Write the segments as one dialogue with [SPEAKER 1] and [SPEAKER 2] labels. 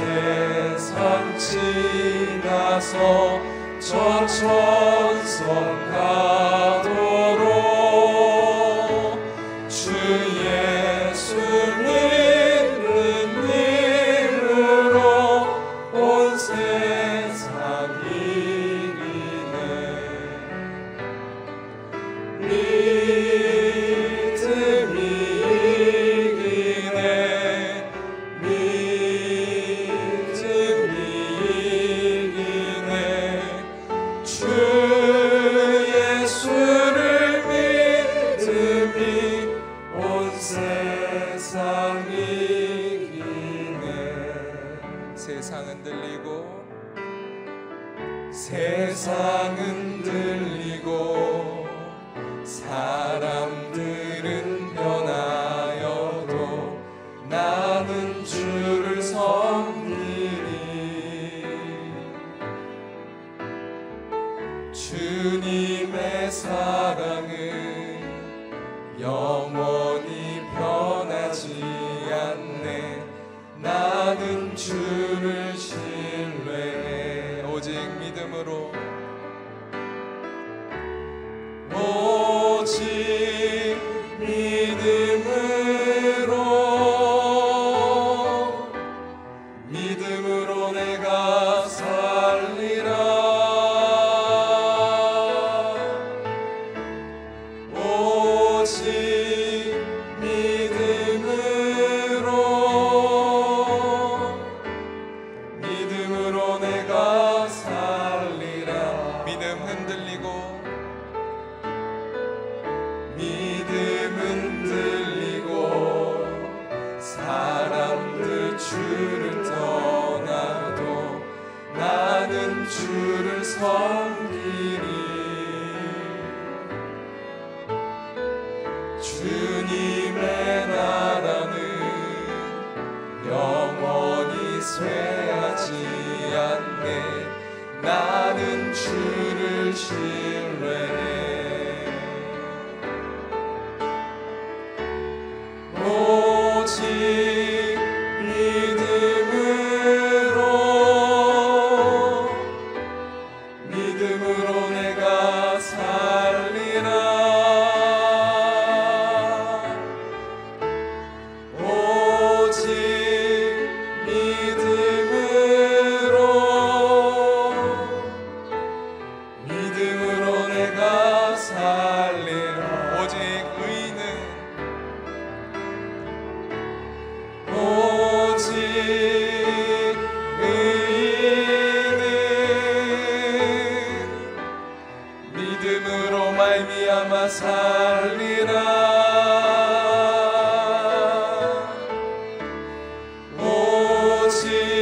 [SPEAKER 1] 세상 지나서 저 천성 가 주님의 사랑은 영원히 변하지 않네. 나는 주 주님의 나라는 영원히 쇠하지 않네 나는 주를 신뢰 오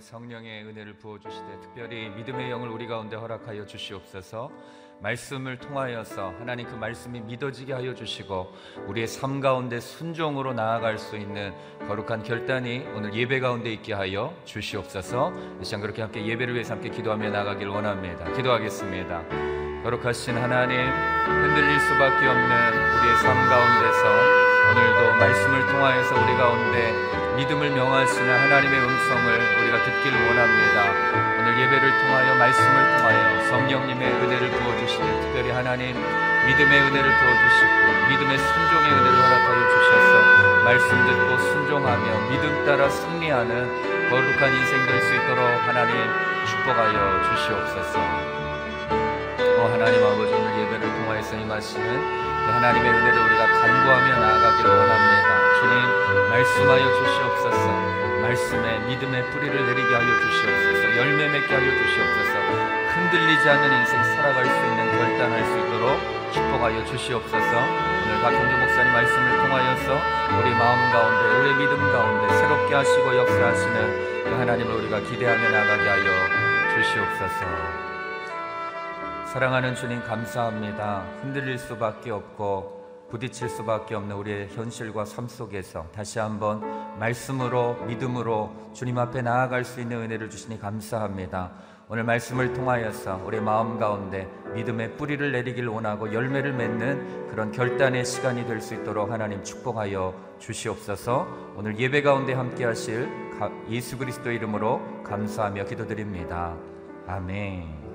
[SPEAKER 2] 성령의 은혜를 부어 주시되 특별히 믿음의 영을 우리 가운데 허락하여 주시옵소서. 말씀을 통하여서 하나님 그 말씀이 믿어지게 하여 주시고 우리의 삶 가운데 순종으로 나아갈 수 있는 거룩한 결단이 오늘 예배 가운데 있게 하여 주시옵소서. 이 시간 그렇게 함께 예배를 위해서 함께 기도하며 나가길 원합니다. 기도하겠습니다. 거룩하신 하나님 흔들릴 수밖에 없는 우리의 삶 가운데서 오늘도 말씀을 통하여서 우리 가운데 믿음을 명하시는 하나님의 음성을 우리가 듣기를 원합니다. 오늘 예배를 통하여 말씀을 통하여 성령님의 은혜를 부어주시되 특별히 하나님 믿음의 은혜를 부어주시고 믿음의 순종의 은혜를 허락하여 주셔서 말씀 듣고 순종하며 믿음 따라 승리하는 거룩한 인생 될 수 있도록 하나님 축복하여 주시옵소서. 어, 하나님 아버지 오늘 예배를 통하여서 임하시는 그 하나님의 은혜를 우리가 간구하며 나아가기를 원합니다. 주님 말씀하여 주시옵소서. 말씀에 믿음의 뿌리를 내리게 하여 주시옵소서. 열매 맺게 하여 주시옵소서. 흔들리지 않는 인생 살아갈 수 있는 결단할 수 있도록 축복하여 주시옵소서. 오늘 박형주 목사님 말씀을 통하여서 우리 마음 가운데 우리 믿음 가운데 새롭게 하시고 역사하시는 그 하나님을 우리가 기대하며 나가게 하여 주시옵소서. 사랑하는 주님 감사합니다. 흔들릴 수밖에 없고 부딪힐 수밖에 없는 우리의 현실과 삶 속에서 다시 한번 말씀으로 믿음으로 주님 앞에 나아갈 수 있는 은혜를 주시니 감사합니다. 오늘 말씀을 통하여서 우리 마음 가운데 믿음의 뿌리를 내리길 원하고 열매를 맺는 그런 결단의 시간이 될 수 있도록 하나님 축복하여 주시옵소서. 오늘 예배 가운데 함께 하실 예수 그리스도 이름으로 감사하며 기도드립니다. 아멘.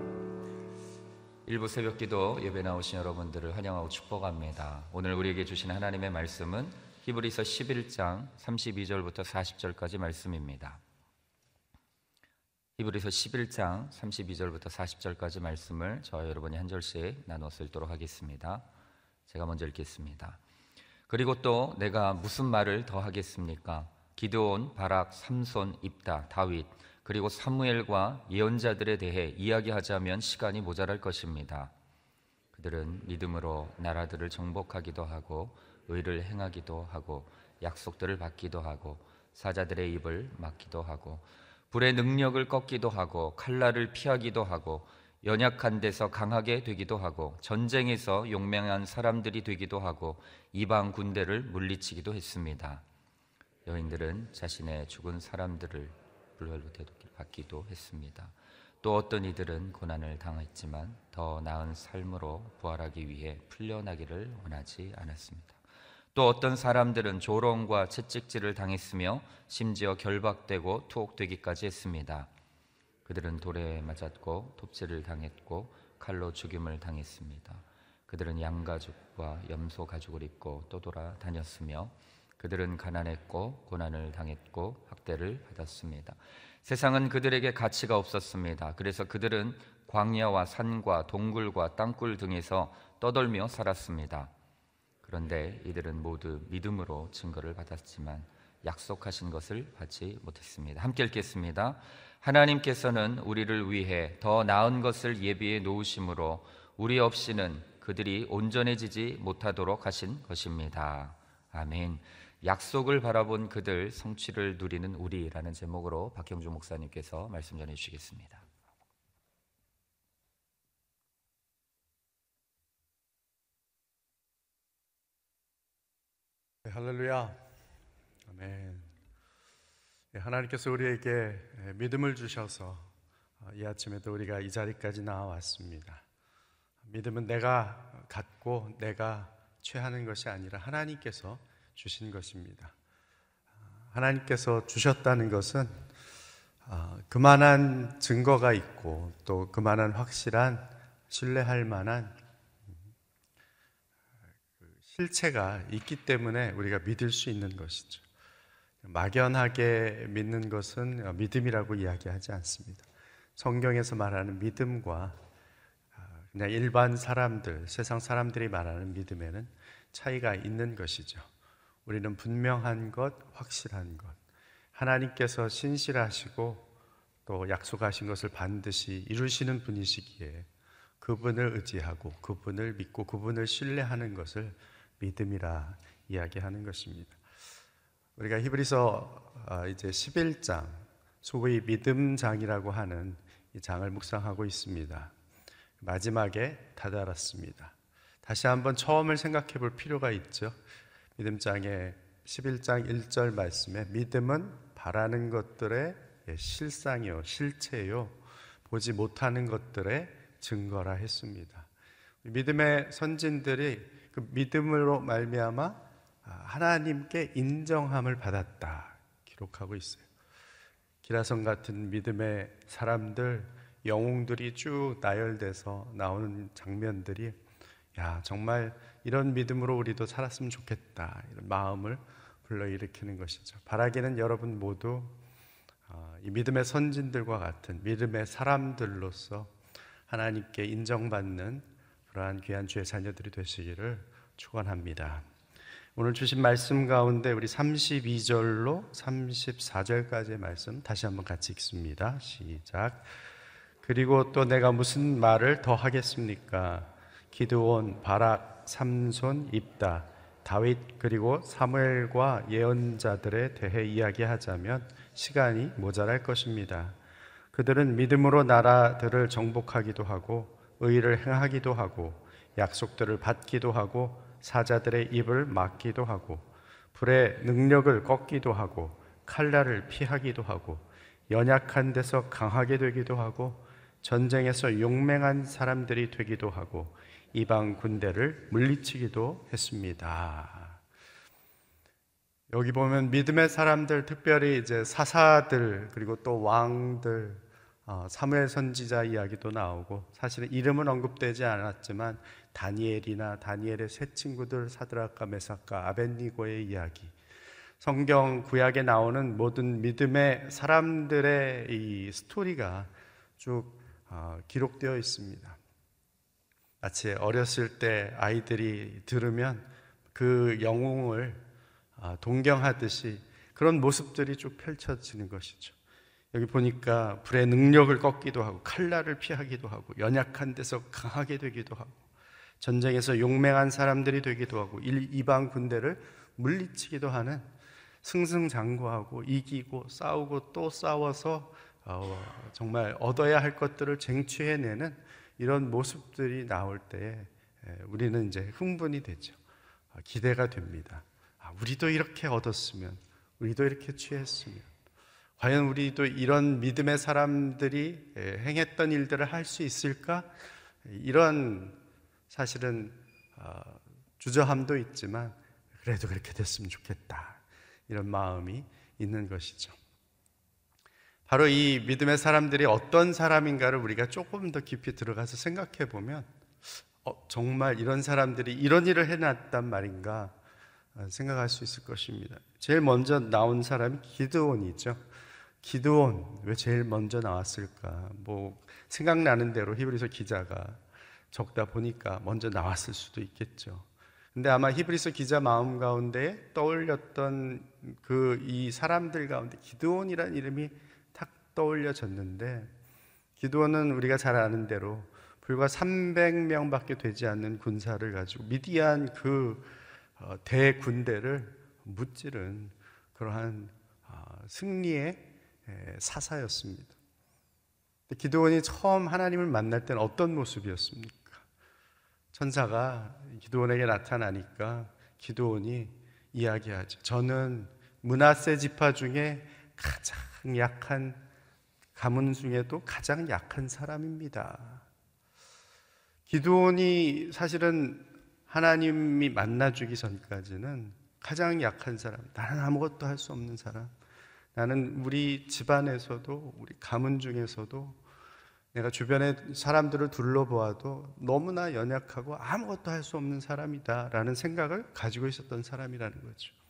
[SPEAKER 2] 일부 새벽 기도 예배 나오신 여러분들을 환영하고 축복합니다. 오늘 우리에게 주신 하나님의 말씀은 히브리서 11장 32절부터 40절까지 말씀입니다. 히브리서 11장 32절부터 40절까지 말씀을 저와 여러분이 한 절씩 나눠서 읽도록 하겠습니다. 제가 먼저 읽겠습니다. 그리고 또 내가 무슨 말을 더 하겠습니까? 기드온, 바락, 삼손, 입다, 다윗 그리고 사무엘과 예언자들에 대해 이야기하자면 시간이 모자랄 것입니다. 그들은 믿음으로 나라들을 정복하기도 하고 의를 행하기도 하고 약속들을 받기도 하고 사자들의 입을 막기도 하고 불의 능력을 꺾기도 하고 칼날을 피하기도 하고 연약한 데서 강하게 되기도 하고 전쟁에서 용맹한 사람들이 되기도 하고 이방 군대를 물리치기도 했습니다. 여인들은 자신의 죽은 사람들을 불멸로 받기도 했습니다. 또 어떤 이들은 고난을 당했지만 더 나은 삶으로 부활하기 위해 풀려나기를 원하지 않았습니다. 또 어떤 사람들은 조롱과 채찍질을 당했으며 심지어 결박되고 투옥되기까지 했습니다. 그들은 돌에 맞았고 돕질을 당했고 칼로 죽임을 당했습니다. 그들은 양가죽과 염소 가죽을 입고 떠돌아 다녔으며 그들은 가난했고 고난을 당했고 학대를 받았습니다. 세상은 그들에게 가치가 없었습니다. 그래서 그들은 광야와 산과 동굴과 땅굴 등에서 떠돌며 살았습니다. 그런데 이들은 모두 믿음으로 증거를 받았지만 약속하신 것을 받지 못했습니다. 함께 읽겠습니다. 하나님께서는 우리를 위해 더 나은 것을 예비해 놓으심으로 우리 없이는 그들이 온전해지지 못하도록 하신 것입니다. 아멘. 약속을 바라본 그들 성취를 누리는 우리라는 제목으로 박형주 목사님께서 말씀 전해 주시겠습니다.
[SPEAKER 3] 네, 할렐루야. 아멘. 네, 하나님께서 우리에게 예, 믿음을 주셔서 어, 이 아침에도 우리가 이 자리까지 나와왔습니다. 믿음은 내가 갖고 내가 취하는 것이 아니라 하나님께서 주신 것입니다. 아, 하나님께서 주셨다는 것은 아, 그만한 증거가 있고 또 그만한 확실한 신뢰할 만한 실체가 있기 때문에 우리가 믿을 수 있는 것이죠. 막연하게 믿는 것은 믿음이라고 이야기하지 않습니다. 성경에서 말하는 믿음과 아, 그냥 일반 사람들, 세상 사람들이 말하는 믿음에는 차이가 있는 것이죠. 우리는 분명한 것, 확실한 것, 하나님께서 신실하시고 또 약속하신 것을 반드시 이루시는 분이시기에 그분을 의지하고 그분을 믿고 그분을 신뢰하는 것을 믿음이라 이야기하는 것입니다. 우리가 히브리서 아, 이제 11장 소위 믿음장이라고 하는 이 장을 묵상하고 있습니다. 마지막에 다다랐습니다. 다시 한번 처음을 생각해 볼 필요가 있죠. 믿음장의 11장 1절 말씀에 믿음은 바라는 것들의 실상이요 실체요 보지 못하는 것들의 증거라 했습니다. 믿음의 선진들이 그 믿음으로 말미암아 하나님께 인정함을 받았다 기록하고 있어요. 기라성 같은 믿음의 사람들 영웅들이 쭉 나열돼서 나오는 장면들이 야 정말 이런 믿음으로 우리도 살았으면 좋겠다 이런 마음을 불러일으키는 것이죠. 바라기는 여러분 모두 어, 이 믿음의 선진들과 같은 믿음의 사람들로서 하나님께 인정받는 그러한 귀한 주의 자녀들이 되시기를 축원합니다. 오늘 주신 말씀 가운데 우리 32절로 34절까지의 말씀 다시 한번 같이 읽습니다. 시작. 그리고 또 내가 무슨 말을 더 하겠습니까? 기드온, 바락, 삼손, 입다, 다윗 그리고 사무엘과 예언자들에 대해 이야기하자면 시간이 모자랄 것입니다. 그들은 믿음으로 나라들을 정복하기도 하고 의를 행하기도 하고 약속들을 받기도 하고 사자들의 입을 막기도 하고 불의 능력을 꺾기도 하고 칼날을 피하기도 하고 연약한 데서 강하게 되기도 하고 전쟁에서 용맹한 사람들이 되기도 하고 이방 군대를 물리치기도 했습니다. 여기 보면 믿음의 사람들, 특별히 이제 사사들 그리고 또 왕들, 어, 사무엘 선지자 이야기도 나오고 사실은 이름은 언급되지 않았지만 다니엘이나 다니엘의 세 친구들 사드락과 메삭과 아벤니고의 이야기, 성경 구약에 나오는 모든 믿음의 사람들의 이 스토리가 쭉 어, 기록되어 있습니다. 마치 어렸을 때 아이들이 들으면 그 영웅을 어, 동경하듯이 그런 모습들이 쭉 펼쳐지는 것이죠. 여기 보니까 불의 능력을 꺾기도 하고 칼날을 피하기도 하고 연약한 데서 강하게 되기도 하고 전쟁에서 용맹한 사람들이 되기도 하고 이방 군대를 물리치기도 하는 승승장구하고 이기고 싸우고 또 싸워서 어, 정말 얻어야 할 것들을 쟁취해내는 이런 모습들이 나올 때 우리는 이제 흥분이 되죠. 아, 기대가 됩니다. 아, 우리도 이렇게 얻었으면, 우리도 이렇게 취했으면, 과연 우리도 이런 믿음의 사람들이 행했던 일들을 할 수 있을까? 이런 사실은 어, 주저함도 있지만 그래도 그렇게 됐으면 좋겠다. 이런 마음이 있는 것이죠. 바로 이 믿음의 사람들이 어떤 사람인가를 우리가 조금 더 깊이 들어가서 생각해 보면 어, 정말 이런 사람들이 이런 일을 해놨단 말인가 어, 생각할 수 있을 것입니다. 제일 먼저 나온 사람이 기드온이죠. 기드온 왜 제일 먼저 나왔을까? 뭐 생각나는 대로 히브리서 기자가 적다 보니까 먼저 나왔을 수도 있겠죠. 근데 아마 히브리서 기자 마음 가운데 떠올렸던 그 이 사람들 가운데 기드온이라는 이름이 탁 떠올려졌는데 기드온은 우리가 잘 아는 대로 불과 300명밖에 되지 않는 군사를 가지고 미디안 그 어, 대군대를 무찌른 그러한 아, 승리의 사사였습니다. 기도원이 처음 하나님을 만날 때는 어떤 모습이었습니까? 천사가 기도원에게 나타나니까 기도원이 이야기하죠. 저는 문하세 지파 중에 가장 약한 가문 중에도 가장 약한 사람입니다. 기도원이 사실은 하나님이 만나주기 전까지는 가장 약한 사람, 나는 아무것도 할 수 없는 사람, 나는 우리 집안에서도 우리 가문 중에서도 내가 주변의 사람들을 둘러보아도 너무나 연약하고 아무것도 할 수 없는 사람이다라는 생각을 가지고 있었던 사람이라는 거죠.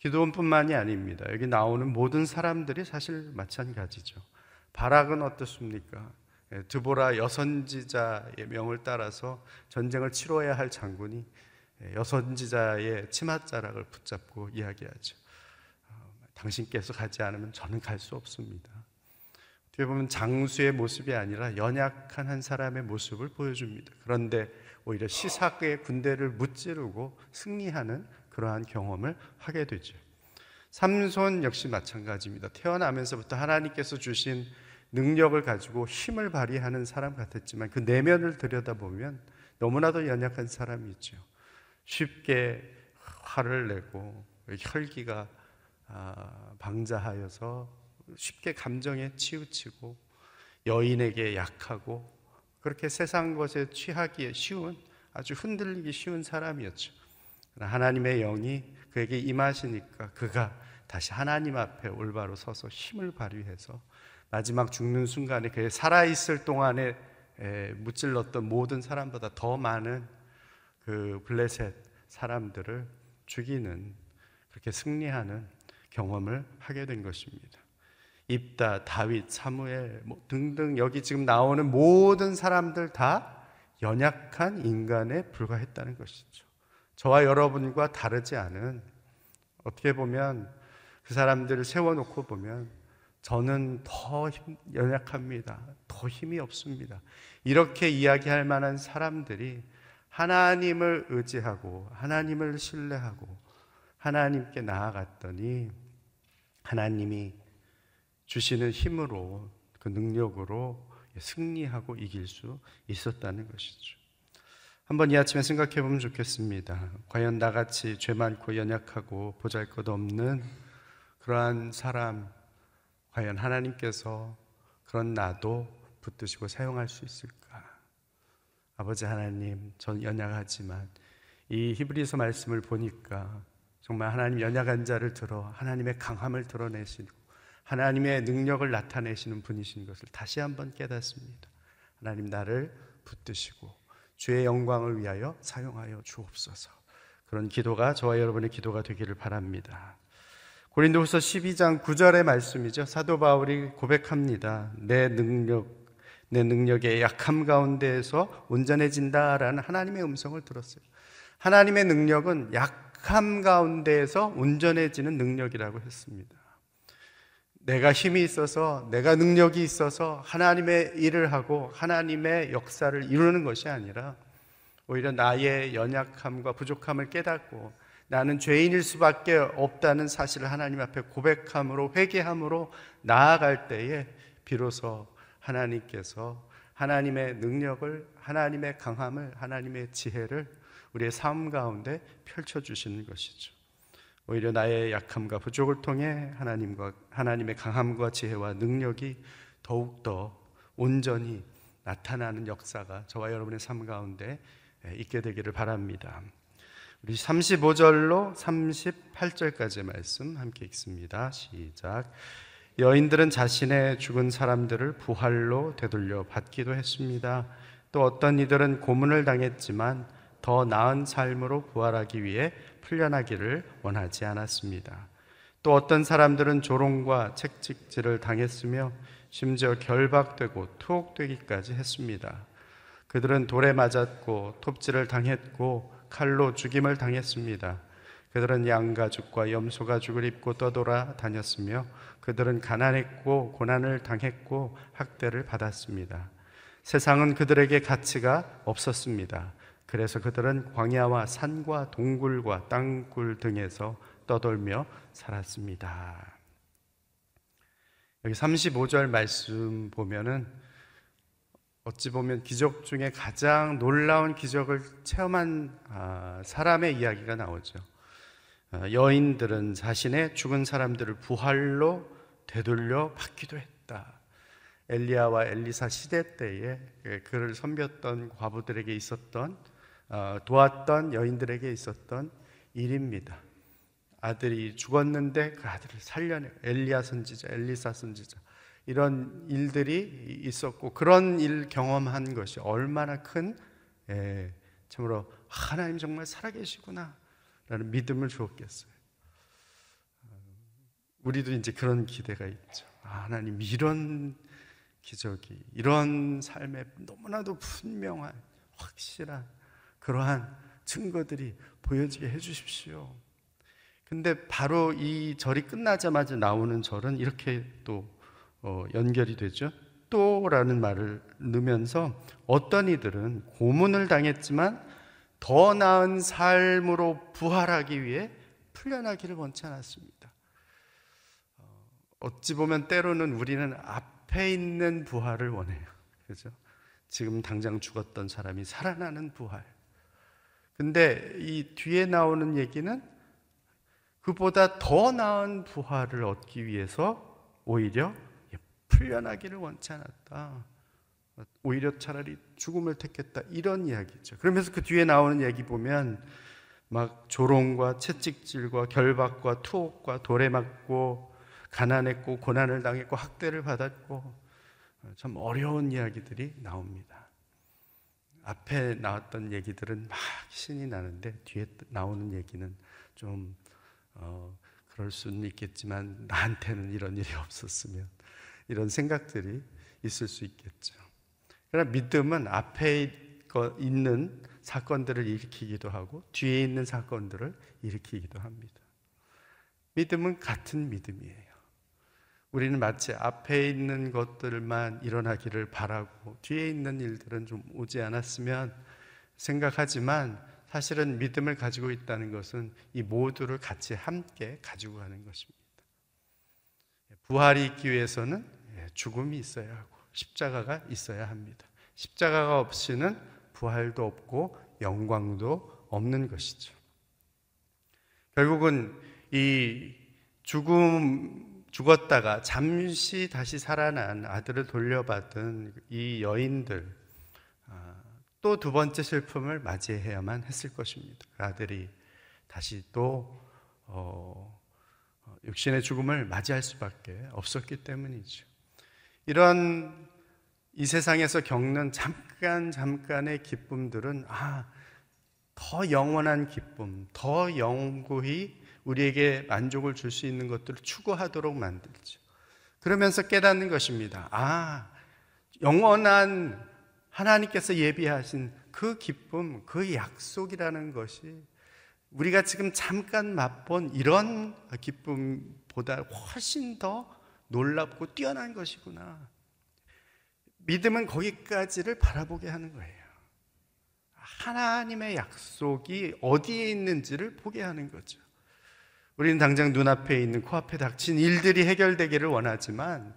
[SPEAKER 3] 기도원뿐만이 아닙니다. 여기 나오는 모든 사람들이 사실 마찬가지죠. 바락은 어떻습니까? 예, 드보라 여선지자의 명을 따라서 전쟁을 치러야 할 장군이 예, 여선지자의 치맛자락을 붙잡고 이야기하죠. 어, 당신께서 가지 않으면 저는 갈 수 없습니다. 어떻게 보면 장수의 모습이 아니라 연약한 한 사람의 모습을 보여줍니다. 그런데 오히려 시삭의 군대를 무찌르고 승리하는 그러한 경험을 하게 되죠. 삼손 역시 마찬가지입니다. 태어나면서부터 하나님께서 주신 능력을 가지고 힘을 발휘하는 사람 같았지만 그 내면을 들여다보면 너무나도 연약한 사람이 죠 쉽게 화를 내고 혈기가 아, 방자하여서 쉽게 감정에 치우치고 여인에게 약하고 그렇게 세상 것에 취하기에 쉬운 아주 흔들리기 쉬운 사람이었죠. 하나님의 영이 그에게 임하시니까 그가 다시 하나님 앞에 올바로 서서 힘을 발휘해서 마지막 죽는 순간에 그 살아있을 동안에 무찔렀던 모든 사람보다 더 많은 그 블레셋 사람들을 죽이는 그렇게 승리하는 경험을 하게 된 것입니다. 입다, 다윗, 사무엘 뭐 등등 여기 지금 나오는 모든 사람들 다 연약한 인간에 불과했다는 것이죠. 저와 여러분과 다르지 않은 어떻게 보면 그 사람들을 세워놓고 보면 저는 더 연약합니다. 더 힘이 없습니다. 이렇게 이야기할 만한 사람들이 하나님을 의지하고 하나님을 신뢰하고 하나님께 나아갔더니 하나님이 주시는 힘으로 그 능력으로 승리하고 이길 수 있었다는 것이죠. 한번 이 아침에 생각해 보면 좋겠습니다. 과연 나같이 죄 많고 연약하고 보잘 것 없는 그러한 사람, 과연 하나님께서 그런 나도 붙드시고 사용할 수 있을까? 아버지 하나님, 전 연약하지만 이 히브리서 말씀을 보니까 정말 하나님 연약한 자를 들어 하나님의 강함을 드러내시고 하나님의 능력을 나타내시는 분이신 것을 다시 한번 깨닫습니다. 하나님 나를 붙드시고 주의 영광을 위하여 사용하여 주옵소서. 그런 기도가 저와 여러분의 기도가 되기를 바랍니다. 고린도후서 12장 9절의 말씀이죠. 사도 바울이 고백합니다. 내 능력 내 능력의 약함 가운데에서 온전해진다라는 하나님의 음성을 들었어요. 하나님의 능력은 약함 가운데에서 온전해지는 능력이라고 했습니다. 내가 힘이 있어서 내가 능력이 있어서 하나님의 일을 하고 하나님의 역사를 이루는 것이 아니라 오히려 나의 연약함과 부족함을 깨닫고 나는 죄인일 수밖에 없다는 사실을 하나님 앞에 고백함으로 회개함으로 나아갈 때에 비로소 하나님께서 하나님의 능력을 하나님의 강함을 하나님의 지혜를 우리의 삶 가운데 펼쳐 주시는 것이죠. 오히려 나의 약함과 부족을 통해 하나님과 하나님의 강함과 지혜와 능력이 더욱 더 온전히 나타나는 역사가 저와 여러분의 삶 가운데 있게 되기를 바랍니다. 우리 35절로 38절까지의 말씀 함께 읽습니다. 시작. 여인들은 자신의 죽은 사람들을 부활로 되돌려 받기도 했습니다. 또 어떤 이들은 고문을 당했지만 더 나은 삶으로 부활하기 위해 풀려나기를 원하지 않았습니다. 또 어떤 사람들은 조롱과 책찍질을 당했으며 심지어 결박되고 투옥되기까지 했습니다. 그들은 돌에 맞았고 톱질을 당했고 칼로 죽임을 당했습니다. 그들은 양 가죽과 염소 가죽을 입고 떠돌아 다녔으며 그들은 가난했고 고난을 당했고 학대를 받았습니다. 세상은 그들에게 가치가 없었습니다. 그래서 그들은 광야와 산과 동굴과 땅굴 등에서 떠돌며 살았습니다. 여기 35절 말씀 보면은 어찌 보면 기적 중에 가장 놀라운 기적을 체험한 아, 사람의 이야기가 나오죠. 아, 여인들은 자신의 죽은 사람들을 부활로 되돌려 받기도 했다. 엘리야와 엘리사 시대 때에 그를 섬겼던 과부들에게 있었던 어, 도왔던 여인들에게 있었던 일입니다. 아들이 죽었는데 그 아들을 살려내 엘리야 선지자, 엘리사 선지자 이런 일들이 있었고 그런 일 경험한 것이 얼마나 큰 예, 참으로 하나님 정말 살아계시구나라는 믿음을 주었겠어요. 우리도 이제 그런 기대가 있죠. 아, 하나님 이런 기적이 이런 삶에 너무나도 분명한 확실한 그러한 증거들이 보여지게 해 주십시오. 근데 바로 이 절이 끝나자마자 나오는 절은 이렇게 또 어, 연결이 되죠. 또라는 말을 넣으면서 어떤 이들은 고문을 당했지만 더 나은 삶으로 부활하기 위해 풀려나기를 원치 않았습니다. 어, 어찌 보면 때로는 우리는 앞에 있는 부활을 원해요. 그죠? 지금 당장 죽었던 사람이 살아나는 부활. 근데 이 뒤에 나오는 얘기는 그보다 더 나은 부활을 얻기 위해서 오히려 풀려나기를 원치 않았다. 오히려 차라리 죽음을 택했다. 이런 이야기죠. 그러면서 그 뒤에 나오는 얘기 보면 막 조롱과 채찍질과 결박과 투옥과 돌에 맞고 가난했고 고난을 당했고 학대를 받았고 참 어려운 이야기들이 나옵니다. 앞에 나왔던 얘기들은 막 신이 나는데 뒤에 나오는 얘기는 좀 어, 그럴 수는 있겠지만 나한테는 이런 일이 없었으면 이런 생각들이 있을 수 있겠죠. 그러나 믿음은 앞에 있는 사건들을 일으키기도 하고 뒤에 있는 사건들을 일으키기도 합니다. 믿음은 같은 믿음이에요. 우리는 마치 앞에 있는 것들만 일어나기를 바라고 뒤에 있는 일들은 좀 오지 않았으면 생각하지만 사실은 믿음을 가지고 있다는 것은 이 모두를 같이 함께 가지고 가는 것입니다. 부활이 있기 위해서는 죽음이 있어야 하고 십자가가 있어야 합니다. 십자가가 없이는 부활도 없고 영광도 없는 것이죠. 결국은 이 죽음 죽었다가 잠시 다시 살아난 아들을 돌려받은 이 여인들 아, 또두 번째 슬픔을 맞이해야만 했을 것입니다. 그 아들이 다시 또 어, 육신의 죽음을 맞이할 수밖에 없었기 때문이죠. 이런 이 세상에서 겪는 잠깐 잠깐의 기쁨들은 아, 더 영원한 기쁨, 더 영구히 우리에게 만족을 줄 수 있는 것들을 추구하도록 만들죠. 그러면서 깨닫는 것입니다. 아, 영원한 하나님께서 예비하신 그 기쁨, 그 약속이라는 것이 우리가 지금 잠깐 맛본 이런 기쁨보다 훨씬 더 놀랍고 뛰어난 것이구나. 믿음은 거기까지를 바라보게 하는 거예요. 하나님의 약속이 어디에 있는지를 보게 하는 거죠. 우리는 당장 눈앞에 있는 코앞에 닥친 일들이 해결되기를 원하지만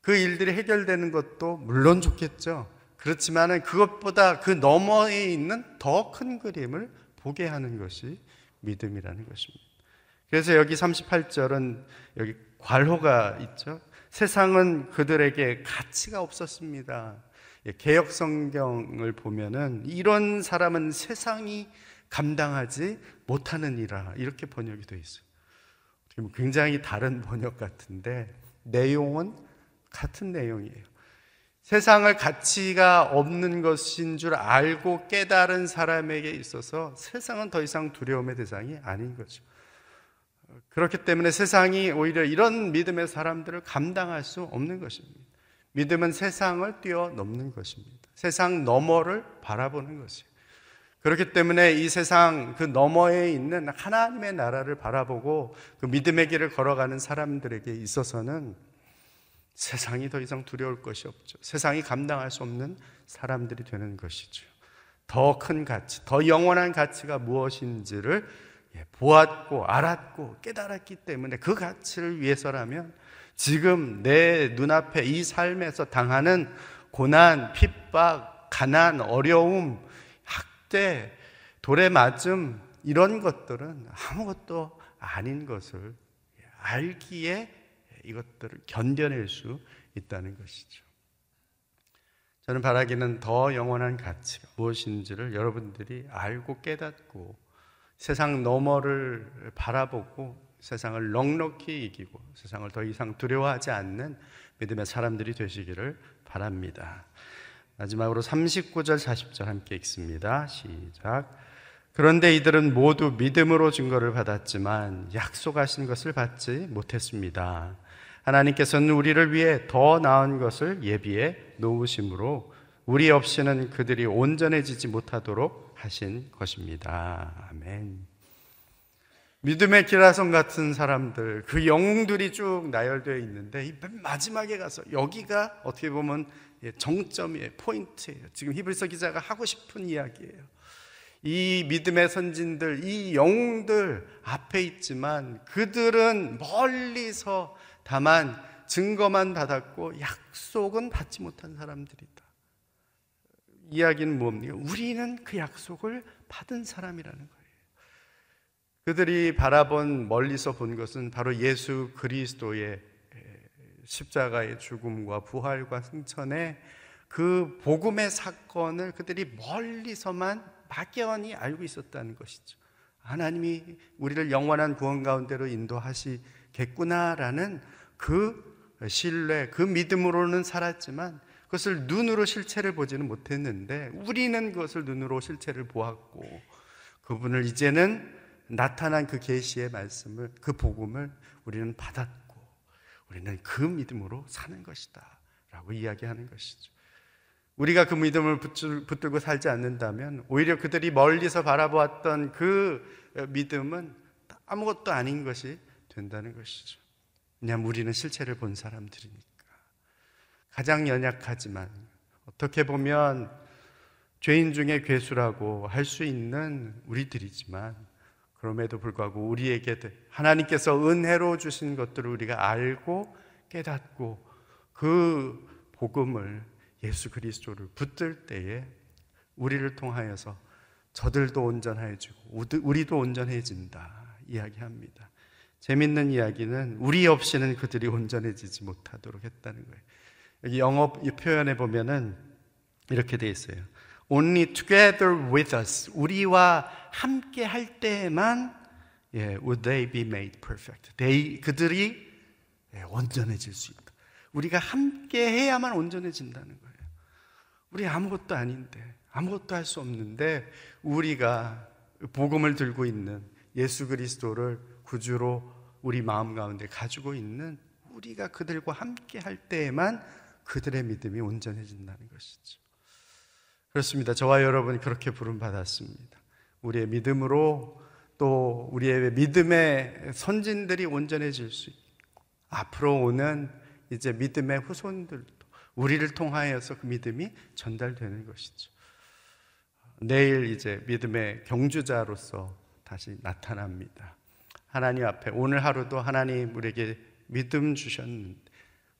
[SPEAKER 3] 그 일들이 해결되는 것도 물론 좋겠죠. 그렇지만은 그것보다 그 너머에 있는 더 큰 그림을 보게 하는 것이 믿음이라는 것입니다. 그래서 여기 38절은 여기 괄호가 있죠. 세상은 그들에게 가치가 없었습니다. 예, 개혁 성경을 보면은 이런 사람은 세상이 감당하지 못하는 이라 이렇게 번역이 되어 있어요. 굉장히 다른 번역 같은데 내용은 같은 내용이에요. 세상을 가치가 없는 것인 줄 알고 깨달은 사람에게 있어서 세상은 더 이상 두려움의 대상이 아닌 거죠. 그렇기 때문에 세상이 오히려 이런 믿음의 사람들을 감당할 수 없는 것입니다. 믿음은 세상을 뛰어넘는 것입니다. 세상 너머를 바라보는 것이에요. 그렇기 때문에 이 세상 그 너머에 있는 하나님의 나라를 바라보고 그 믿음의 길을 걸어가는 사람들에게 있어서는 세상이 더 이상 두려울 것이 없죠. 세상이 감당할 수 없는 사람들이 되는 것이죠. 더 큰 가치, 더 영원한 가치가 무엇인지를 예, 보았고 알았고 깨달았기 때문에 그 가치를 위해서라면 지금 내 눈앞에 이 삶에서 당하는 고난, 핍박, 가난, 어려움, 학대, 돌에 맞음 이런 것들은 아무것도 아닌 것을 알기에 이것들을 견뎌낼 수 있다는 것이죠. 저는 바라기는 더 영원한 가치가 무엇인지를 여러분들이 알고 깨닫고 세상 너머를 바라보고 세상을 넉넉히 이기고 세상을 더 이상 두려워하지 않는 믿음의 사람들이 되시기를 바랍니다. 마지막으로 39절 40절 함께 읽습니다. 시작. 그런데 이들은 모두 믿음으로 증거를 받았지만 약속하신 것을 받지 못했습니다. 하나님께서는 우리를 위해 더 나은 것을 예비해 놓으심으로 우리 없이는 그들이 온전해지지 못하도록 하신 것입니다. 아멘. 믿음의 기라성 같은 사람들, 그 영웅들이 쭉 나열되어 있는데 이 마지막에 가서 여기가 어떻게 보면 예, 정점이에요, 포인트예요. 지금 히브리서 기자가 하고 싶은 이야기예요. 이 믿음의 선진들, 이 영웅들 앞에 있지만 그들은 멀리서 다만 증거만 받았고 약속은 받지 못한 사람들이다. 이야기는 뭡니까? 우리는 그 약속을 받은 사람이라는 거예요. 그들이 바라본 멀리서 본 것은 바로 예수 그리스도의 십자가의 죽음과 부활과 승천의 그 복음의 사건을 그들이 멀리서만 막연히 알고 있었다는 것이죠. 하나님이 우리를 영원한 구원 가운데로 인도하시겠구나라는 그 신뢰, 그 믿음으로는 살았지만 그것을 눈으로 실체를 보지는 못했는데 우리는 그것을 눈으로 실체를 보았고 그분을 이제는 나타난 그 계시의 말씀을 그 복음을 우리는 받았고 우리는 그 믿음으로 사는 것이다 라고 이야기하는 것이죠. 우리가 그 믿음을 붙들고 살지 않는다면 오히려 그들이 멀리서 바라보았던 그 믿음은 아무것도 아닌 것이 된다는 것이죠. 왜냐하면 우리는 실체를 본 사람들이니까. 가장 연약하지만 어떻게 보면 죄인 중에 괴수라고 할 수 있는 우리들이지만 그럼에도 불구하고 우리에게 하나님께서 은혜로 주신 것들을 우리가 알고 깨닫고 그 복음을 예수 그리스도를 붙들 때에 우리를 통하여서 저들도 온전해지고 우리도 온전해진다 이야기합니다. 재밌는 이야기는 우리 없이는 그들이 온전해지지 못하도록 했다는 거예요. 여기 영어 표현에 보면은 이렇게 돼 있어요. Only together with us. 우리와 함께 할 때만 예, would they be made perfect. They, 그들이 예, 온전해질 수 있다. 우리가 함께 해야만 온전해진다는 거예요. 우리 아무것도 아닌데, 아무것도 할 수 없는데, 우리가 복음을 들고 있는 예수 그리스도를 구주로 우리 마음 가운데 가지고 있는 우리가 그들과 함께 할 때에만 그들의 믿음이 온전해진다는 것이죠. 그렇습니다. 저와 여러분이 그렇게 부름 받았습니다. 우리의 믿음으로 또 우리의 믿음의 선진들이 온전해질 수 있고 앞으로 오는 이제 믿음의 후손들도 우리를 통하여서 그 믿음이 전달되는 것이죠. 내일 이제 믿음의 경주자로서 다시 나타납니다. 하나님 앞에 오늘 하루도 하나님 우리에게 믿음 주셨는데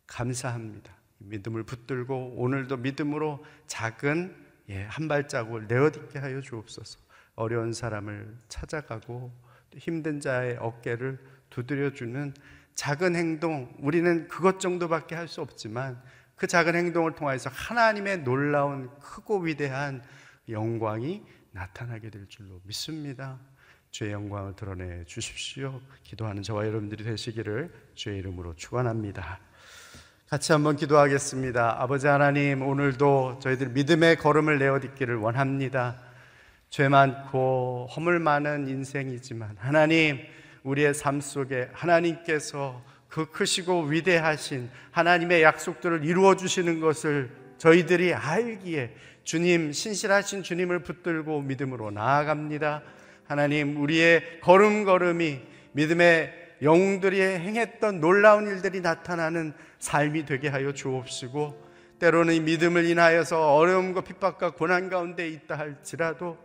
[SPEAKER 3] 감사합니다. 믿음을 붙들고 오늘도 믿음으로 작은 예, 한 발자국을 내어딛게 하여 주옵소서. 어려운 사람을 찾아가고 힘든 자의 어깨를 두드려 주는 작은 행동, 우리는 그것 정도밖에 할 수 없지만 그 작은 행동을 통해서 하나님의 놀라운 크고 위대한 영광이 나타나게 될 줄로 믿습니다. 주의 영광을 드러내 주십시오. 기도하는 저와 여러분들이 되시기를 주의 이름으로 축원합니다. 같이 한번 기도하겠습니다. 아버지 하나님, 오늘도 저희들 믿음의 걸음을 내어 딛기를 원합니다. 죄 많고 허물 많은 인생이지만 하나님, 우리의 삶 속에 하나님께서 그 크시고 위대하신 하나님의 약속들을 이루어 주시는 것을 저희들이 알기에 주님 신실하신 주님을 붙들고 믿음으로 나아갑니다. 하나님 우리의 걸음걸음이 믿음의 영웅들이 행했던 놀라운 일들이 나타나는 삶이 되게 하여 주옵시고 때로는 이 믿음을 인하여서 어려움과 핍박과 고난 가운데 있다 할지라도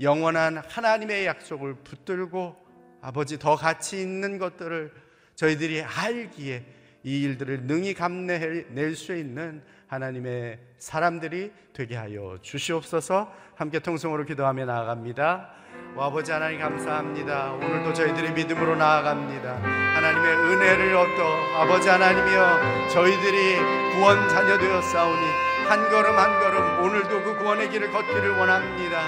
[SPEAKER 3] 영원한 하나님의 약속을 붙들고 아버지 더 가치 있는 것들을 저희들이 알기에 이 일들을 능히 감내낼 수 있는 하나님의 사람들이 되게 하여 주시옵소서 함께 통성으로 기도하며 나아갑니다. 오, 아버지 하나님 감사합니다. 오늘도 저희들이 믿음으로 나아갑니다. 하나님의 은혜를 얻어 아버지 하나님이여 저희들이 구원 자녀 싸우니 한 걸음 한 걸음 오늘도 그 구원의 길을 걷기를 원합니다.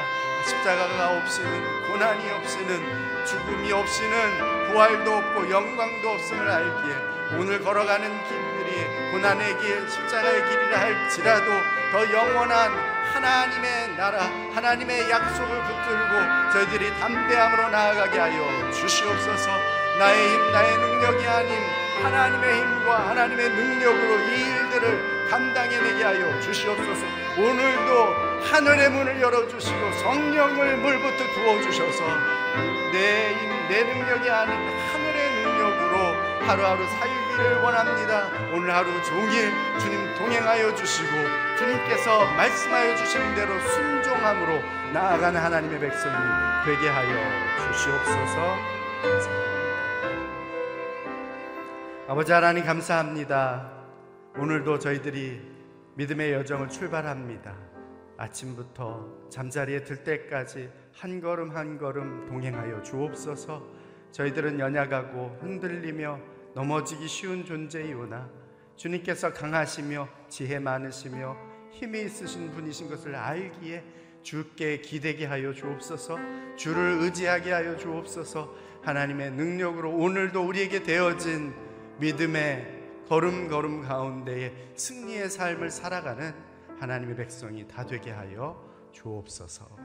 [SPEAKER 3] 십자가가 없이는 고난이 없이는 죽음이 없이는 부활도 없고 영광도 없음을 알기에 오늘 걸어가는 길들이 고난의 길, 십자가의 길이라 할지라도 더 영원한 하나님의 나라, 하나님의 약속을 붙들고 저희들이 담대함으로 나아가게 하여 주시옵소서. 나의 힘, 나의 능력이 아닌 하나님의 힘과 하나님의 능력으로 이 일들을 감당해내게 하여 주시옵소서. 오늘도 하늘의 문을 열어주시고 성령을 물부터 부어주셔서 내 힘, 내 능력이 아닌 하늘의 능력으로 하루하루 살 기를 원합니다. 오늘 하루 종일 주님 동행하여 주시고 주님께서 말씀하여 주시는 대로 순종함으로 나아가는 하나님의 백성이 되게 하여 주시옵소서. 아버지 하나님 감사합니다. 오늘도 저희들이 믿음의 여정을 출발합니다. 아침부터 잠자리에 들 때까지 한 걸음 한 걸음 동행하여 주옵소서. 저희들은 연약하고 흔들리며 넘어지기 쉬운 존재이오나 주님께서 강하시며 지혜 많으시며 힘이 있으신 분이신 것을 알기에 주께 기대게 하여 주옵소서. 주를 의지하게 하여 주옵소서. 하나님의 능력으로 오늘도 우리에게 되어진 믿음의 걸음걸음 가운데에 승리의 삶을 살아가는 하나님의 백성이 다 되게 하여 주옵소서.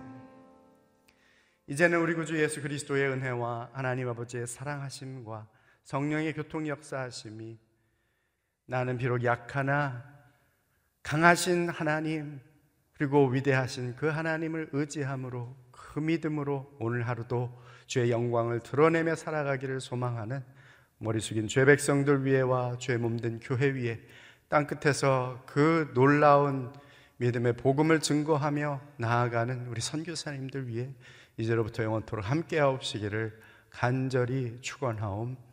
[SPEAKER 3] 이제는 우리 구주 예수 그리스도의 은혜와 하나님 아버지의 사랑하심과 성령의 교통 역사하심이 나는 비록 약하나 강하신 하나님 그리고 위대하신 그 하나님을 의지함으로 그 믿음으로 오늘 하루도 주의 영광을 드러내며 살아가기를 소망하는 머리 숙인 죄 백성들 위에와 죄 몸된 교회 위에 땅 끝에서 그 놀라운 믿음의 복음을 증거하며 나아가는 우리 선교사님들 위해 이제로부터 영원토록 함께 하옵시기를 간절히 축원하옵